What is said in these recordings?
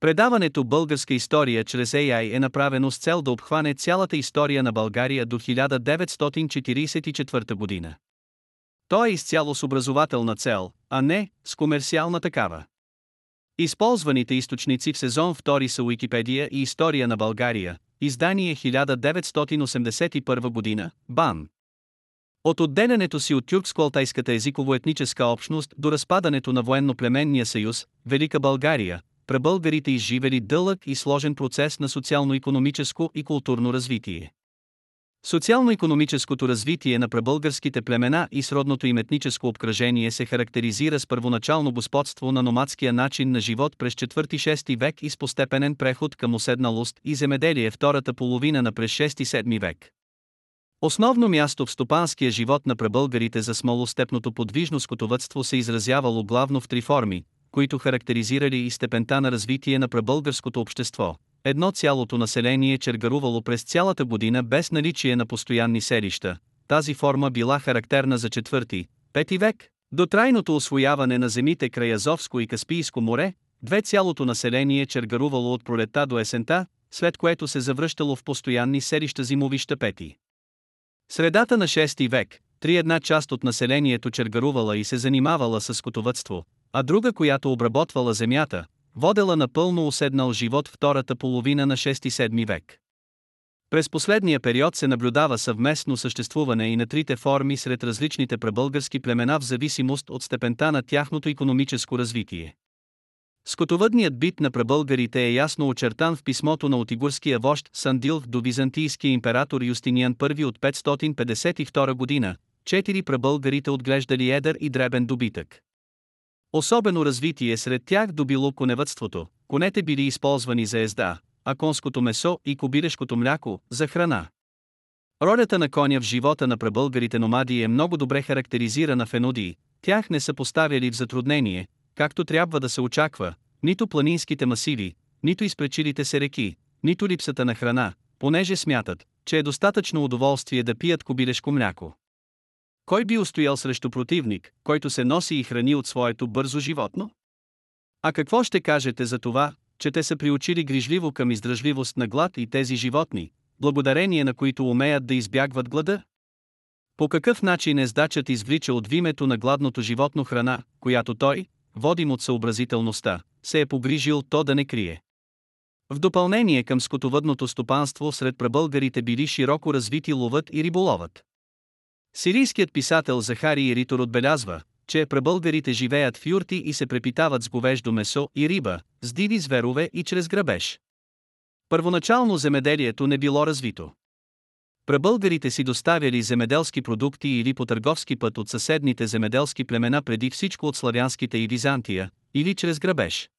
Предаването Българска история чрез AI е направено с цел да обхване цялата история на България до 1944 година. То е изцяло с образователна цел, а не с комерциална такава. Използваните източници в сезон 2 са Уикипедия и История на България, издание 1981 година, БАН. От отделянето си от тюркско-алтайската езиково-етническа общност до разпадането на военно-племенния съюз, Велика България, пребългарите изживели дълъг и сложен процес на социално-економическо и културно развитие. Социално-економическото развитие на пребългарските племена и сродното им етническо обкръжение се характеризира с първоначално господство на номадския начин на живот през 4-6 век и с постепенен преход към уседналост и земеделие втората половина на през 6-7 век. Основно място в стопанския живот на пребългарите за смолостепното подвижно скотовътство се изразявало главно в три форми, които характеризирали и степента на развитие на пребългарското общество. Едно цялото население чергарувало през цялата година без наличие на постоянни селища. Тази форма била характерна за четвърти, пети век. До трайното освояване на земите край Азовско и Каспийско море, две цялото население чергарувало от пролета до есента, след което се завръщало в постоянни селища зимовища пети. Средата на 6 век, три една част от населението чергарувала и се занимавала с скотовътство, а друга, която обработвала земята, водела напълно уседнал живот втората половина на 6-7 век. През последния период се наблюдава съвместно съществуване и на трите форми сред различните пребългарски племена в зависимост от степента на тяхното економическо развитие. Скотовъдният бит на пребългарите е ясно очертан в писмото на отигурския вожд Сандилх до византийския император Юстиниан I от 552 година, четири пребългарите отглеждали едър и дребен добитък. Особено развитие сред тях добило коневътството, конете били използвани за езда, а конското месо и кобилешкото мляко – за храна. Ролята на коня в живота на пребългарите номади е много добре характеризирана в Енодии, тях не са поставяли в затруднение, както трябва да се очаква, нито планинските масиви, нито изпречилите се реки, нито липсата на храна, понеже смятат, че е достатъчно удоволствие да пият кобилешко мляко. Кой би устоял срещу противник, който се носи и храни от своето бързо животно? А какво ще кажете за това, че те са приучили грижливо към издръжливост на глад и тези животни, благодарение на които умеят да избягват глада? По какъв начин ездачът извлича от вимето на гладното животно храна, която той, водим от съобразителността, се е погрижил то да не крие. В допълнение към скотовъдното стопанство сред прабългарите били широко развити ловът и риболовът. Сирийският писател Захари Ритор отбелязва, че прабългарите живеят в юрти и се препитават с говеждо месо и риба, с диви зверове и чрез грабеж. Първоначално земеделието не било развито. Прабългарите си доставяли земеделски продукти или по търговски път от съседните земеделски племена преди всичко от славянските и Византия, или чрез грабеж.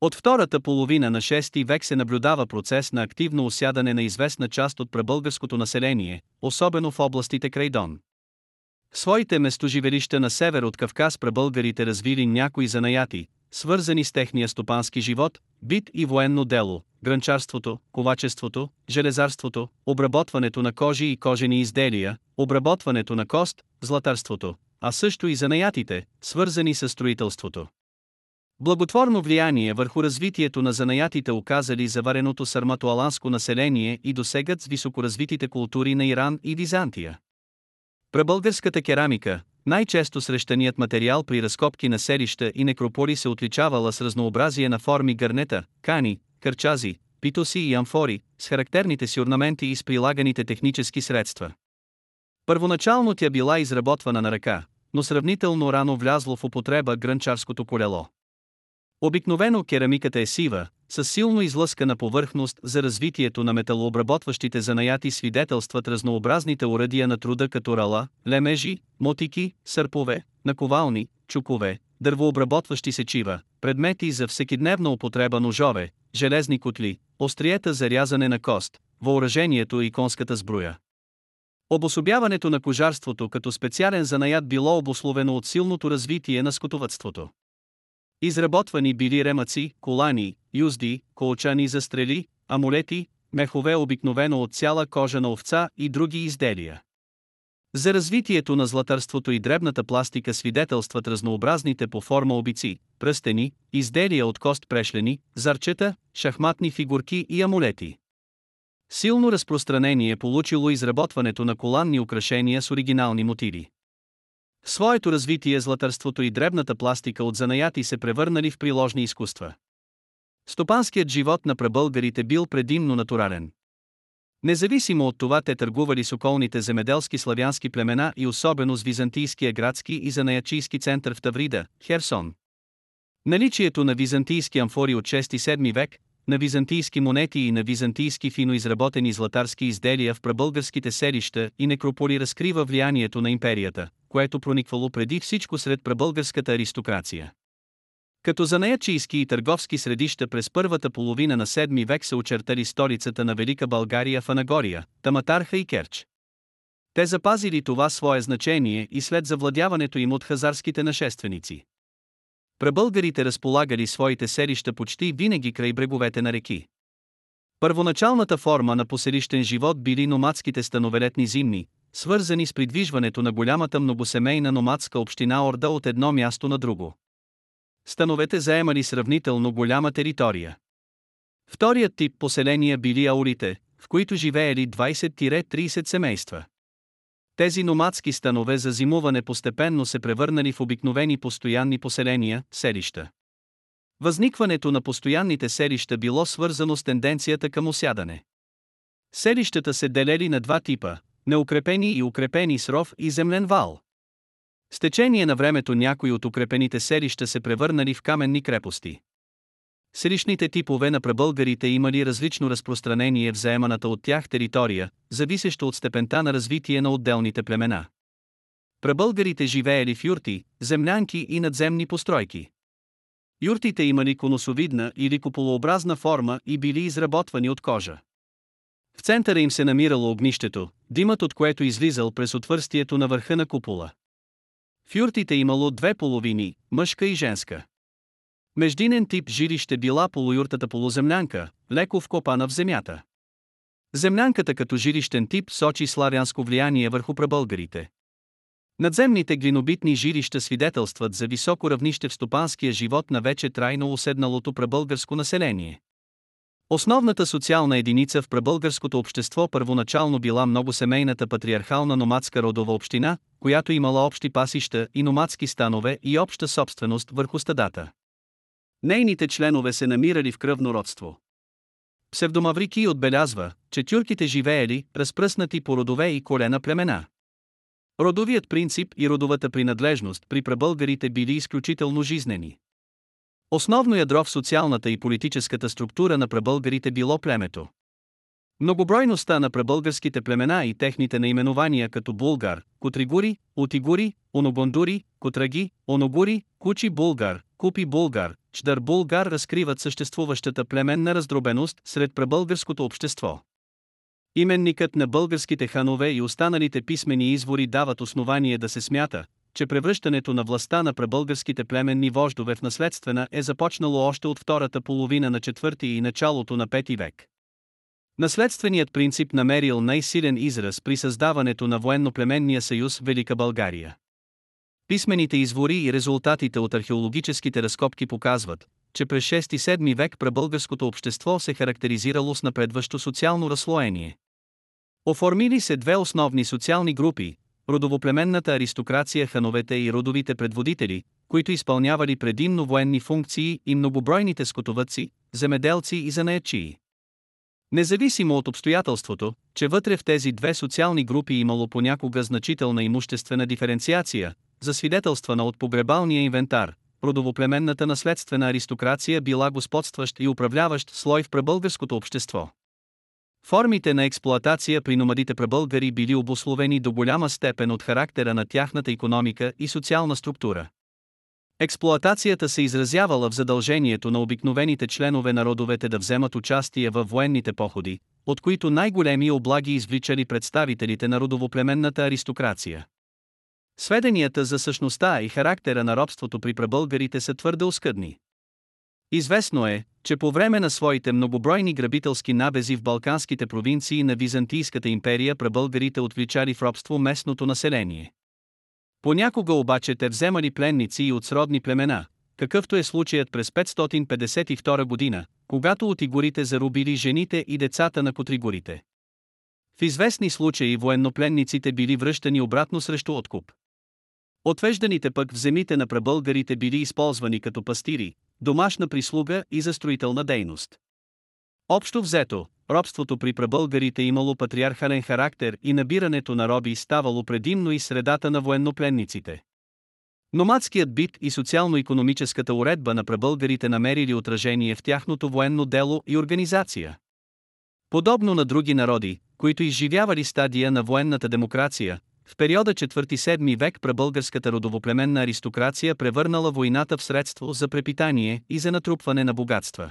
От втората половина на 6 век се наблюдава процес на активно осядане на известна част от пребългарското население, особено в областите край Дон. Своите местоживелища на север от Кавказ пребългарите развили някои занаяти, свързани с техния стопански живот, бит и военно дело, гранчарството, ковачеството, железарството, обработването на кожи и кожени изделия, обработването на кост, златарството, а също и занаятите, свързани с строителството. Благотворно влияние върху развитието на занаятите оказали завареното сарматоаланско население и досегат с високоразвитите култури на Иран и Византия. Пребългарската керамика, най-често срещаният материал при разкопки на селища и некрополи се отличавала с разнообразие на форми гърнета, кани, кърчази, питоси и амфори, с характерните си орнаменти и с прилаганите технически средства. Първоначално тя била изработвана на ръка, но сравнително рано влязло в употреба грънчарското колело. Обикновено керамиката е сива, с силно излъскана повърхност за развитието на металообработващите занаяти свидетелстват разнообразните уръдия на труда като рала, лемежи, мотики, сърпове, наковални, чукове, дървообработващи сечива, предмети за всекидневна употреба ножове, железни котли, остриета за рязане на кост, въоръжението и конската сбруя. Обособяването на кожарството като специален занаят било обословено от силното развитие на скотовътството. Изработвани били ремъци, колани, юзди, колчани за стрели, амулети, мехове обикновено от цяла кожа на овца и други изделия. За развитието на златарството и дребната пластика свидетелстват разнообразните по форма обици, пръстени, изделия от кост прешлени, зарчета, шахматни фигурки и амулети. Силно разпространение получило изработването на коланни украшения с оригинални мотиви. В своето развитие златарството и дребната пластика от занаяти се превърнали в приложни изкуства. Стопанският живот на прабългарите бил предимно натурален. Независимо от това те търгували с околните земеделски славянски племена и особено с византийския градски и занаячийски център в Таврида, Херсон. Наличието на византийски амфори от 6-7 век, на византийски монети и на византийски фино изработени златарски изделия в прабългарските селища и некрополи разкрива влиянието на империята, което прониквало преди всичко сред прабългарската аристокрация. Като занаячийски и търговски средища през първата половина на 7 век се очертали столицата на Велика България Фанагория, Таматарха и Керч. Те запазили това свое значение и след завладяването им от хазарските нашественици. Прабългарите разполагали своите селища почти винаги край бреговете на реки. Първоначалната форма на поселищен живот били номадските становелетни зимни, свързани с придвижването на голямата многосемейна номадска община Орда от едно място на друго. Становете заемали сравнително голяма територия. Вторият тип поселения били аурите, в които живеели 20-30 семейства. Тези номадски станове за зимуване постепенно се превърнали в обикновени постоянни поселения, селища. Възникването на постоянните селища било свързано с тенденцията към осядане. Селищата се делели на два типа – неукрепени и укрепени с ров и землен вал. С течение на времето някои от укрепените селища се превърнали в каменни крепости. Селищните типове на пребългарите имали различно разпространение в заеманата от тях територия, зависещо от степента на развитие на отделните племена. Пребългарите живеели в юрти, землянки и надземни постройки. Юртите имали конусовидна или куполообразна форма и били изработвани от кожа. В центъра им се намирало огнището, димът от което излизал през отвърстието на върха на купола. В юртите имало две половини, мъжка и женска. Междинен тип жилище била полуюртата полуземлянка, леко вкопана в земята. Землянката като жилищен тип сочи славянско влияние върху прабългарите. Надземните глинобитни жилища свидетелстват за високо равнище в стопанския живот на вече трайно уседналото прабългарско население. Основната социална единица в прабългарското общество първоначално била много семейната патриархална номадска родова община, която имала общи пасища и номадски станове и обща собственост върху стадата. Нейните членове се намирали в кръвно родство. Псевдомаврики отбелязва, че тюрките живеели, разпръснати по родове и колена племена. Родовият принцип и родовата принадлежност при прабългарите били изключително жизнени. Основно ядро в социалната и политическата структура на прабългарите било племето. Многобройността на прабългарските племена и техните наименования като Булгар, Котригури, Утигури, Онобондури, Котраги, Оногури, Кучи Булгар, Купи Булгар, Чдар Булгар разкриват съществуващата племенна раздробеност сред прабългарското общество. Именникът на българските ханове и останалите писмени извори дават основание да се смята, че превръщането на властта на пребългарските племенни вождове в наследствена е започнало още от втората половина на четвърти и началото на пети век. Наследственият принцип намерил най-силен израз при създаването на военно-племенния съюз Велика България. Писмените извори и резултатите от археологическите разкопки показват, че през 6-7 век пребългарското общество се характеризирало с напредващо социално разслоение. Оформили се две основни социални групи родовоплеменната аристокрация хановете и родовите предводители, които изпълнявали предимно военни функции и многобройните скотовъдци, земеделци и занаячии. Независимо от обстоятелството, че вътре в тези две социални групи имало понякога значителна имуществена диференциация, засвидетелствана от погребалния инвентар, родовоплеменната наследствена аристокрация била господстващ и управляващ слой в пребългарското общество. Формите на експлоатация при номадите пребългари били обословени до голяма степен от характера на тяхната економика и социална структура. Експлоатацията се изразявала в задължението на обикновените членове на родовете да вземат участие във военните походи, от които най-големи облаги извличали представителите на родовоплеменната аристокрация. Сведенията за същността и характера на робството при пребългарите са твърде оскъдни. Известно е, че по време на своите многобройни грабителски набези в балканските провинции на Византийската империя прабългарите отвличали в робство местното население. Понякога обаче те вземали пленници и от сродни племена, какъвто е случаят през 552 година, когато от игорите зарубили жените и децата на котригорите. В известни случаи военнопленниците били връщани обратно срещу откуп. Отвежданите пък в земите на прабългарите били използвани като пастири, домашна прислуга и за строителна дейност. Общо взето, робството при прабългарите имало патриархален характер и набирането на роби ставало предимно и средата на военнопленниците. Номадският бит и социално-економическата уредба на прабългарите намерили отражение в тяхното военно дело и организация. Подобно на други народи, които изживявали стадия на военната демокрация, в периода 4-7 век прабългарската родовоплеменна аристокрация превърнала войната в средство за препитание и за натрупване на богатства.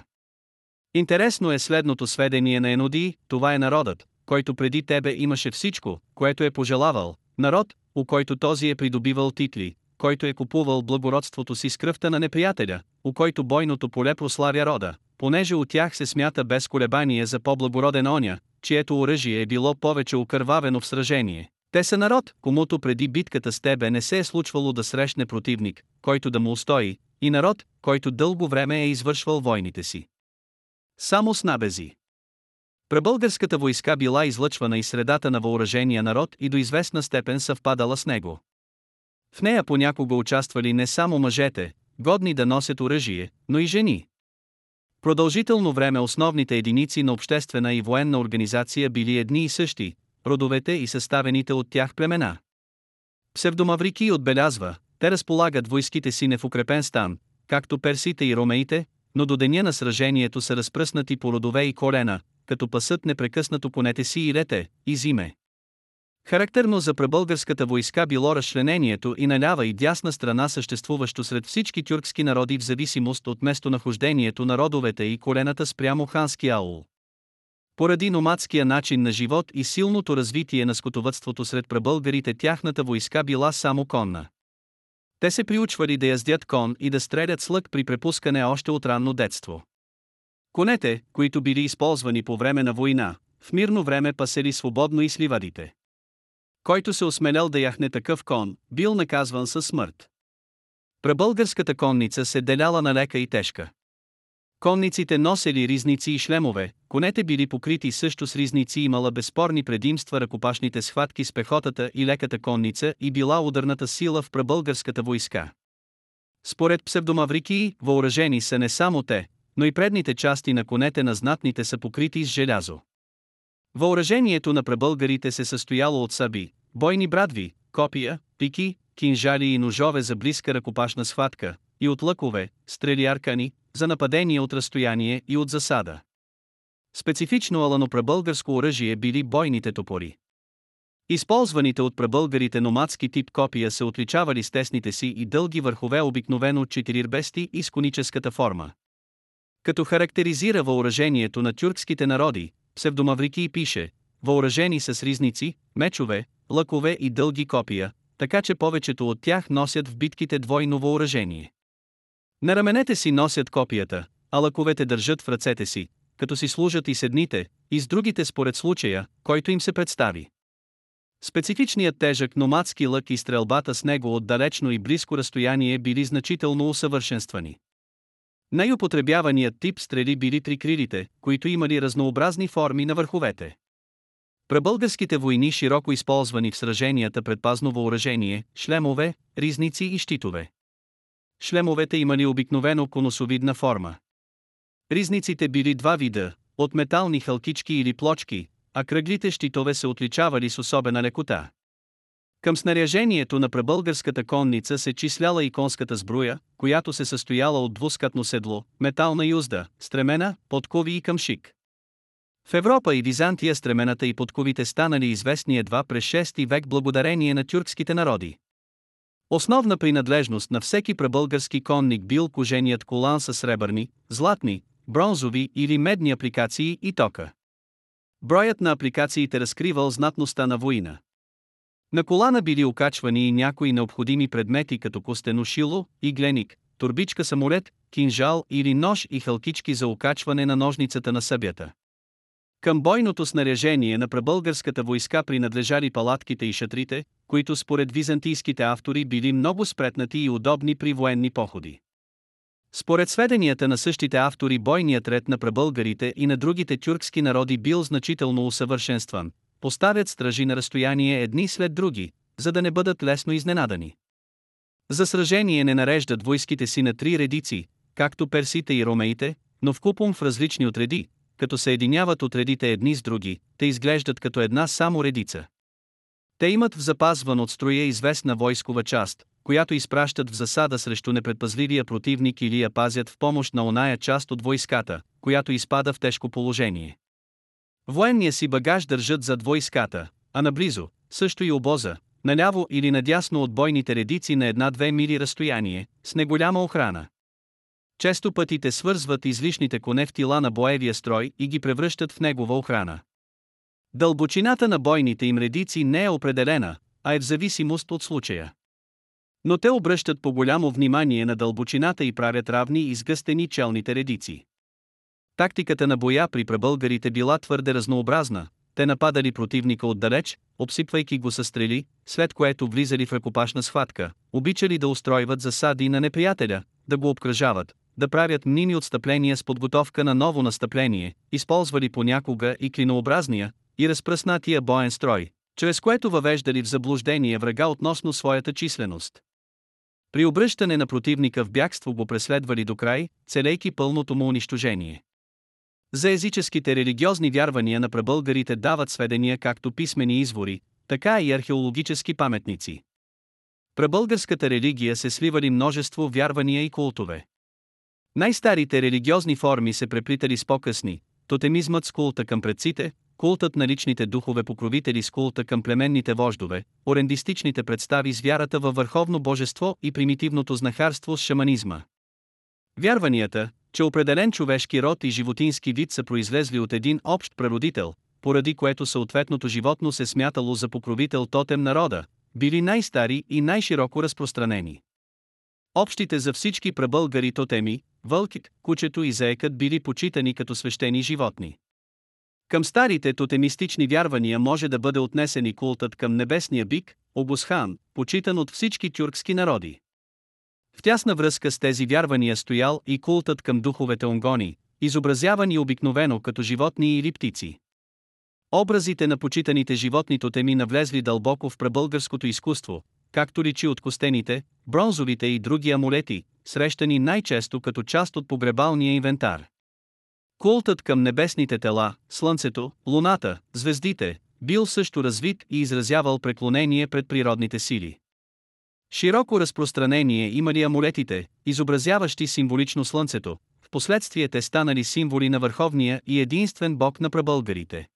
Интересно е следното сведение на Еноди, това е народът, който преди тебе имаше всичко, което е пожелавал, народ, у който този е придобивал титли, който е купувал благородството си с кръвта на неприятеля, у който бойното поле прославя рода, понеже от тях се смята без колебание за по-благороден оня, чието оръжие е било повече окървавено в сражение. Те са народ, комуто преди битката с тебе не се е случвало да срещне противник, който да му устои, и народ, който дълго време е извършвал войните си. Само с набези. Пребългарската войска била излъчвана и средата на въоръжения народ и до известна степен съвпадала с него. В нея понякога участвали не само мъжете, годни да носят оръжие, но и жени. Продължително време основните единици на обществена и военна организация били едни и същи, родовете и съставените от тях племена. Псевдомаврики отбелязва, те разполагат войските си не в укрепен стан, както персите и ромеите, но до деня на сражението са разпръснати по родове и колена, като пасът непрекъснато понете си и лете, и зиме. Характерно за пребългарската войска било разчленението и на лява и дясна страна съществуващо сред всички тюркски народи в зависимост от местонахождението на родовете и колената спрямо хански аул. Поради номадския начин на живот и силното развитие на скотовътството сред пребългарите тяхната войска била само конна. Те се приучвали да яздят кон и да стрелят с лък при препускане още от ранно детство. Конете, които били използвани по време на война, в мирно време пасели свободно и сливадите. Който се осмелял да яхне такъв кон, бил наказван със смърт. Пребългарската конница се деляла на лека и тежка. Конниците носели ризници и шлемове, конете били покрити също с ризници имала безспорни предимства ръкопашните схватки с пехотата и леката конница и била ударната сила в пребългарската войска. Според псевдомаврикии, въоръжени са не само те, но и предните части на конете на знатните са покрити с желязо. Въоръжението на пребългарите се състояло от саби, бойни брадви, копия, пики, кинжали и ножове за близка ръкопашна схватка, и от лъкове, стрели аркани, за нападение от разстояние и от засада. Специфично аланопребългарско оръжие били бойните топори. Използваните от пребългарите номадски тип копия се отличавали с тесните си и дълги върхове обикновено четирирбести и с коническата форма. Като характеризира въоръжението на тюркските народи, псевдомаврики пише, въоръжени с ризници, мечове, лъкове и дълги копия, така че повечето от тях носят в битките двойно въоръжение. На раменете си носят копията, а лъковете държат в ръцете си, като си служат и седните, и с другите според случая, който им се представи. Специфичният тежък номадски лък и стрелбата с него от далечно и близко разстояние били значително усъвършенствани. Най-употребяваният тип стрели били трикрилите, които имали разнообразни форми на върховете. Пребългарските войни широко използвани в сраженията предпазно въоръжение, шлемове, ризници и щитове. Шлемовете имали обикновено конусовидна форма. Ризниците били два вида, от метални халкички или плочки, а кръглите щитове се отличавали с особена лекота. Към снаряжението на пребългарската конница се числяла и конската сбруя, която се състояла от двускатно седло, метална юзда, стремена, подкови и камшик. В Европа и Византия стремената и подковите станали известни едва през 6 век благодарение на тюркските народи. Основна принадлежност на всеки пребългарски конник бил коженият колан с сребърни, златни, бронзови или медни апликации и тока. Броят на апликациите разкривал знатността на война. На колана били окачвани и някои необходими предмети като костено шило, гленик, турбичка самолет, кинжал или нож и халкички за окачване на ножницата на събята. Към бойното снаряжение на пребългарската войска принадлежали палатките и шатрите, които според византийските автори били много спретнати и удобни при военни походи. Според сведенията на същите автори бойният ред на пребългарите и на другите тюркски народи бил значително усъвършенстван, поставят стражи на разстояние едни след други, за да не бъдат лесно изненадани. За сражение не нареждат войските си на три редици, както персите и ромеите, но в купом в различни отреди, като се единяват отредите едни с други, те изглеждат като една само редица. Те имат в запазван от строя известна войскова част, която изпращат в засада срещу непредпазливия противник или я пазят в помощ на оная част от войската, която изпада в тежко положение. Военния си багаж държат зад войската, а наблизо, също и обоза, наляво или надясно от бойните редици на една-две мили разстояние, с неголяма охрана. Често пътите свързват излишните коне в тила на боевия строй и ги превръщат в негова охрана. Дълбочината на бойните им редици не е определена, а е в зависимост от случая. Но те обръщат по голямо внимание на дълбочината и правят равни и сгъстени челните редици. Тактиката на боя при пребългарите била твърде разнообразна, те нападали противника отдалеч, обсипвайки го със стрели, след което влизали в ръкопашна схватка, обичали да устройват засади на неприятеля, да го обкръжават, да правят мними отстъпления с подготовка на ново настъпление, използвали понякога и клинообразния, и разпръснатия боен строй, чрез което въвеждали в заблуждение врага относно своята численост. При обръщане на противника в бягство го преследвали до край, целейки пълното му унищожение. За езическите религиозни вярвания на прабългарите дават сведения както писмени извори, така и археологически паметници. Прабългарската религия се сливали множество вярвания и култове. Най-старите религиозни форми се преплитали с по-късни, тотемизмът с култа към предците, култът на личните духове покровители с култа към племенните вождове, орендистичните представи с вярата във върховно божество и примитивното знахарство с шаманизма. Вярванията, че определен човешки род и животински вид са произлезли от един общ прародител, поради което съответното животно се смятало за покровител тотем народа, били най-стари и най-широко разпространени. Общите за всички прабългари тотеми, вълкит, кучето и заекът били почитани като свещени животни. Към старите тотемистични вярвания може да бъде отнесен и култът към небесния бик, Обусхан, почитан от всички тюркски народи. В тясна връзка с тези вярвания стоял и култът към духовете онгони, изобразявани обикновено като животни или птици. Образите на почитаните животни тотеми навлезли дълбоко в пребългарското изкуство, както личи от костените, бронзовите и други амулети, срещани най-често като част от погребалния инвентар. Култът към небесните тела, Слънцето, Луната, звездите, бил също развит и изразявал преклонение пред природните сили. Широко разпространение имали амулетите, изобразяващи символично Слънцето, в последствие те станали символи на върховния и единствен бог на прабългарите.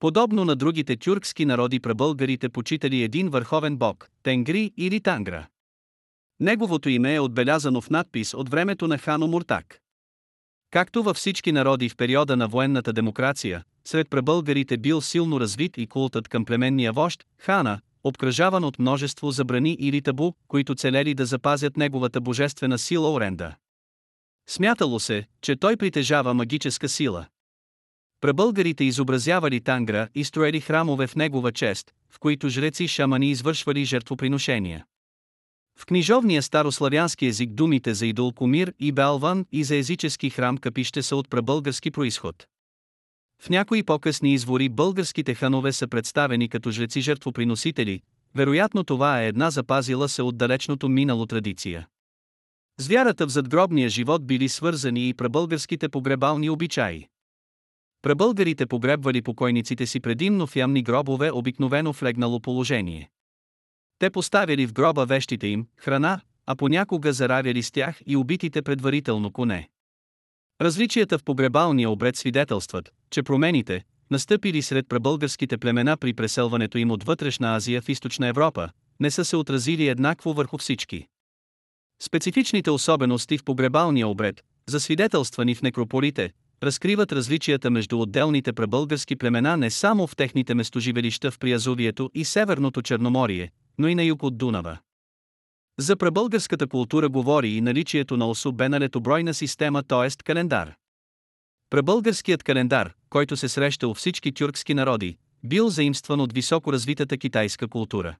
Подобно на другите тюркски народи прабългарите почитали един върховен бог, Тенгри или Тангра. Неговото име е отбелязано в надпис от времето на Хано Муртак. Както във всички народи в периода на военната демокрация, сред прабългарите бил силно развит и култът към племенния вожд, хана, обкръжаван от множество забрани или табу, които целели да запазят неговата божествена сила Оренда. Смятало се, че той притежава магическа сила. Прабългарите изобразявали Тангра и строели храмове в негова чест, в които жреци шамани извършвали жертвоприношения. В книжовния старославянски език думите за идол Комир и Белван и за езически храм капище са от прабългарски происход. В някои по-късни извори българските ханове са представени като жреци-жертвоприносители, вероятно това е една запазила се от далечното минало традиция. С вярата в задгробния живот били свързани и прабългарските погребални обичаи. Прабългарите погребвали покойниците си предимно в ямни гробове обикновено в легнало положение. Те поставяли в гроба вещите им, храна, а понякога заравяли с тях и убитите предварително коне. Различията в погребалния обред свидетелстват, че промените, настъпили сред прабългарските племена при преселването им от вътрешна Азия в източна Европа, не са се отразили еднакво върху всички. Специфичните особености в погребалния обред, засвидетелствани в некрополите, разкриват различията между отделните прабългарски племена не само в техните местоживелища в Приазовието и Северното Черноморие, но и на юг от Дунава. За прабългарската култура говори и наличието на особена летобройна система, т.е. календар. Прабългарският календар, който се среща у всички тюркски народи, бил заимстван от високо развитата китайска култура.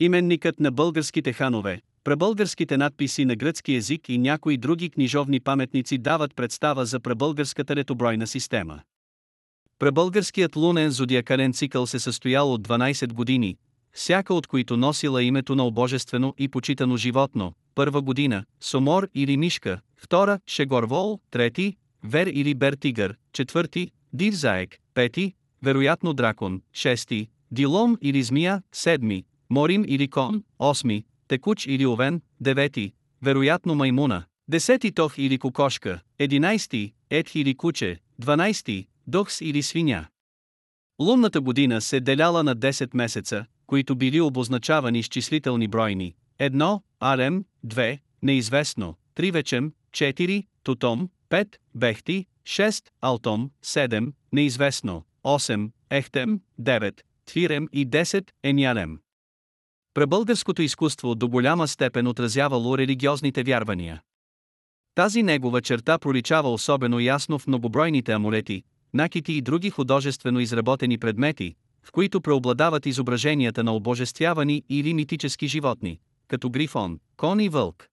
Именникът на българските ханове, прабългарските надписи на гръцки език и някои други книжовни паметници дават представа за прабългарската летобройна система. Прабългарският лунен зодиакален цикъл се състоял от 12 години, всяка от които носила името на обожествено и почитано животно, първа година – Сомор или Мишка, втора – Шегорвол, трети – Вер или Бертигър, четвърти – Див заек, пети – вероятно дракон, шести – Дилом или змия, седми – Морим или кон, осми – Текуч или овен, девети – вероятно маймуна, десети тох или кокошка, единайсти – Етх или куче, дванайсти – Дохс или свиня. Лунната година се деляла на 10 месеца, които били обозначавани с числителни бройни. 1. Арем, 2. Неизвестно, 3 вечем, 4. Тутом, 5. Бехти, 6. Алтом, 7. Неизвестно, 8. Ехтем, 9. Твирем и 10. Енялем. Пребългарското изкуство до голяма степен отразявало религиозните вярвания. Тази негова черта проличава особено ясно в многобройните амулети, накити и други художествено изработени предмети, в които преобладават изображенията на обожествявани или митически животни, като грифон, кон и вълк.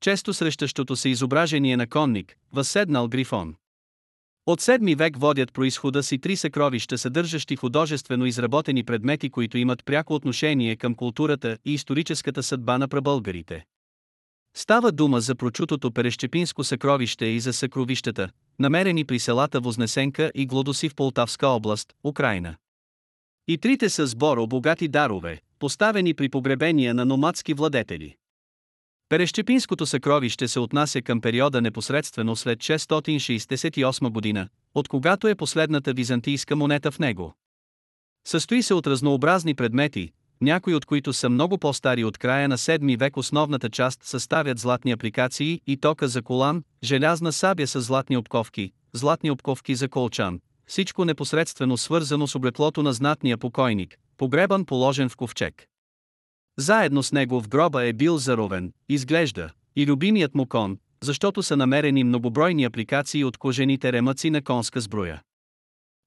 Често срещащото се изображение на конник, възседнал грифон. От 7 век водят происхода си три съкровища, съдържащи художествено изработени предмети, които имат пряко отношение към културата и историческата съдба на прабългарите. Става дума за прочутото Перещепинско съкровище и за съкровищата, намерени при селата Вознесенка и Глодоси в Полтавска област, Украина. И трите са сборо богати дарове, поставени при погребения на номадски владетели. Перещепинското съкровище се отнася към периода непосредствено след 668 година, от когато е последната византийска монета в него. Състои се от разнообразни предмети, някои от които са много по-стари от края на 7 век. Основната част съставят златни апликации и тока за колан, желязна сабя с златни обковки, златни обковки за колчан, всичко непосредствено свързано с облеклото на знатния покойник, погребан положен в ковчег. Заедно с него в гроба е бил заровен, изглежда, и любимият му кон, защото са намерени многобройни апликации от кожените ремъци на конска сбруя.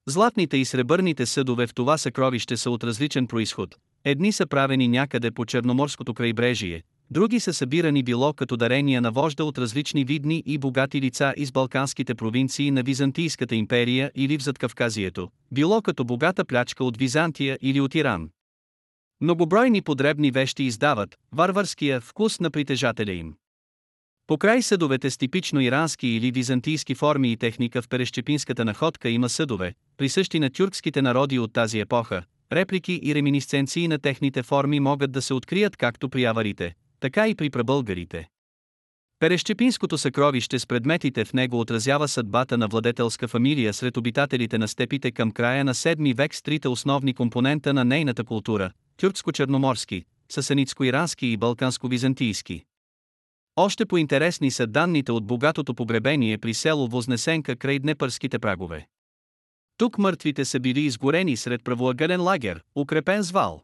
Златните и сребърните съдове в това съкровище са от различен происход. Едни са правени някъде по Черноморското крайбрежие, други са събирани било като дарения на вожда от различни видни и богати лица из Балканските провинции на Византийската империя или в Задкавказието, било като богата плячка от Византия или от Иран. Многобройни подребни вещи издават варварския вкус на притежателя им. Покрай съдовете с типично ирански или византийски форми и техника в перещепинската находка има съдове, присъщи на тюркските народи от тази епоха, реплики и реминисценции на техните форми могат да се открият както при аварите, така и при прабългарите. Перещепинското съкровище с предметите в него отразява съдбата на владетелска фамилия сред обитателите на степите към края на 7 век с трите основни компонента на нейната култура – тюркско-черноморски, сасаницко-ирански и балканско-византийски. Още по-интересни са данните от богатото погребение при село Вознесенка край Днепърските прагове. Тук мъртвите са били изгорени сред правоъгълен лагер, укрепен с вал.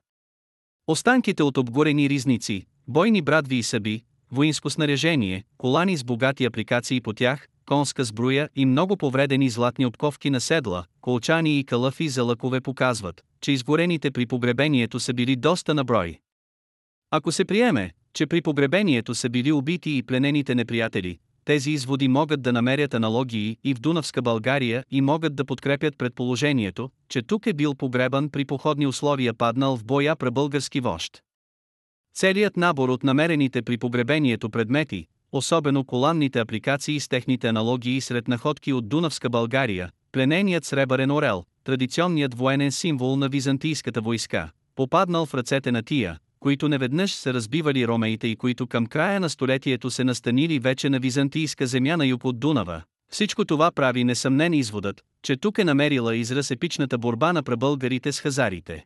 Останките от обгорени ризници, бойни брадви и съби, воинско снаряжение, колани с богати апликации по тях, конска сбруя и много повредени златни обковки на седла, колчани и калъфи за лъкове показват, че изгорените при погребението са били доста на брой. Ако се приеме, че при погребението са били убити и пленените неприятели, тези изводи могат да намерят аналогии и в Дунавска България и могат да подкрепят предположението, че тук е бил погребан при походни условия паднал в боя пребългарски вожд. Целият набор от намерените при погребението предмети, особено коланните апликации с техните аналогии сред находки от Дунавска България, плененият сребърен орел, традиционният военен символ на византийската войска, попаднал в ръцете на тия, които неведнъж са разбивали ромеите и които към края на столетието се настанили вече на византийска земя на юг от Дунава. Всичко това прави несъмнен изводът, че тук е намерила израз епичната борба на прабългарите с хазарите.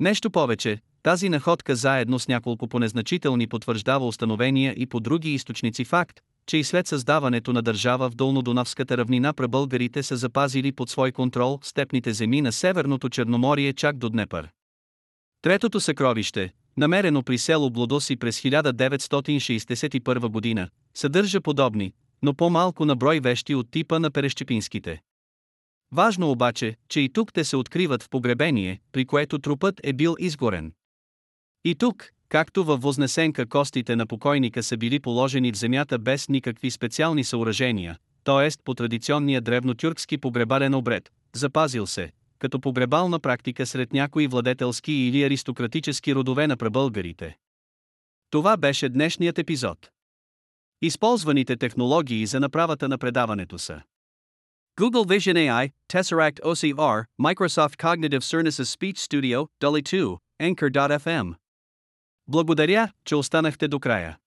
Нещо повече, тази находка заедно с няколко понезначителни потвърждава установения и по други източници факт, че и след създаването на държава в Долнодунавската равнина прабългарите са запазили под свой контрол степните земи на Северното Черноморие чак до Днепър. Третото съкровище, намерено при село Блудоси през 1961 година, съдържа подобни, но по-малко на брой вещи от типа на перещепинските. Важно обаче, че и тук те се откриват в погребение, при което трупът е бил изгорен. И тук, както във Вознесенка костите на покойника са били положени в земята без никакви специални съоръжения, т.е. по традиционния древнотюркски погребален обред, запазил се, като погребална практика сред някои владетелски или аристократически родове на прабългарите. Това беше днешният епизод. Използваните технологии за направата на предаването са Google Vision AI, Tesseract OCR, Microsoft Cognitive Services Speech Studio, Dolly 2, Anchor.fm. Благодаря, че останахте до края.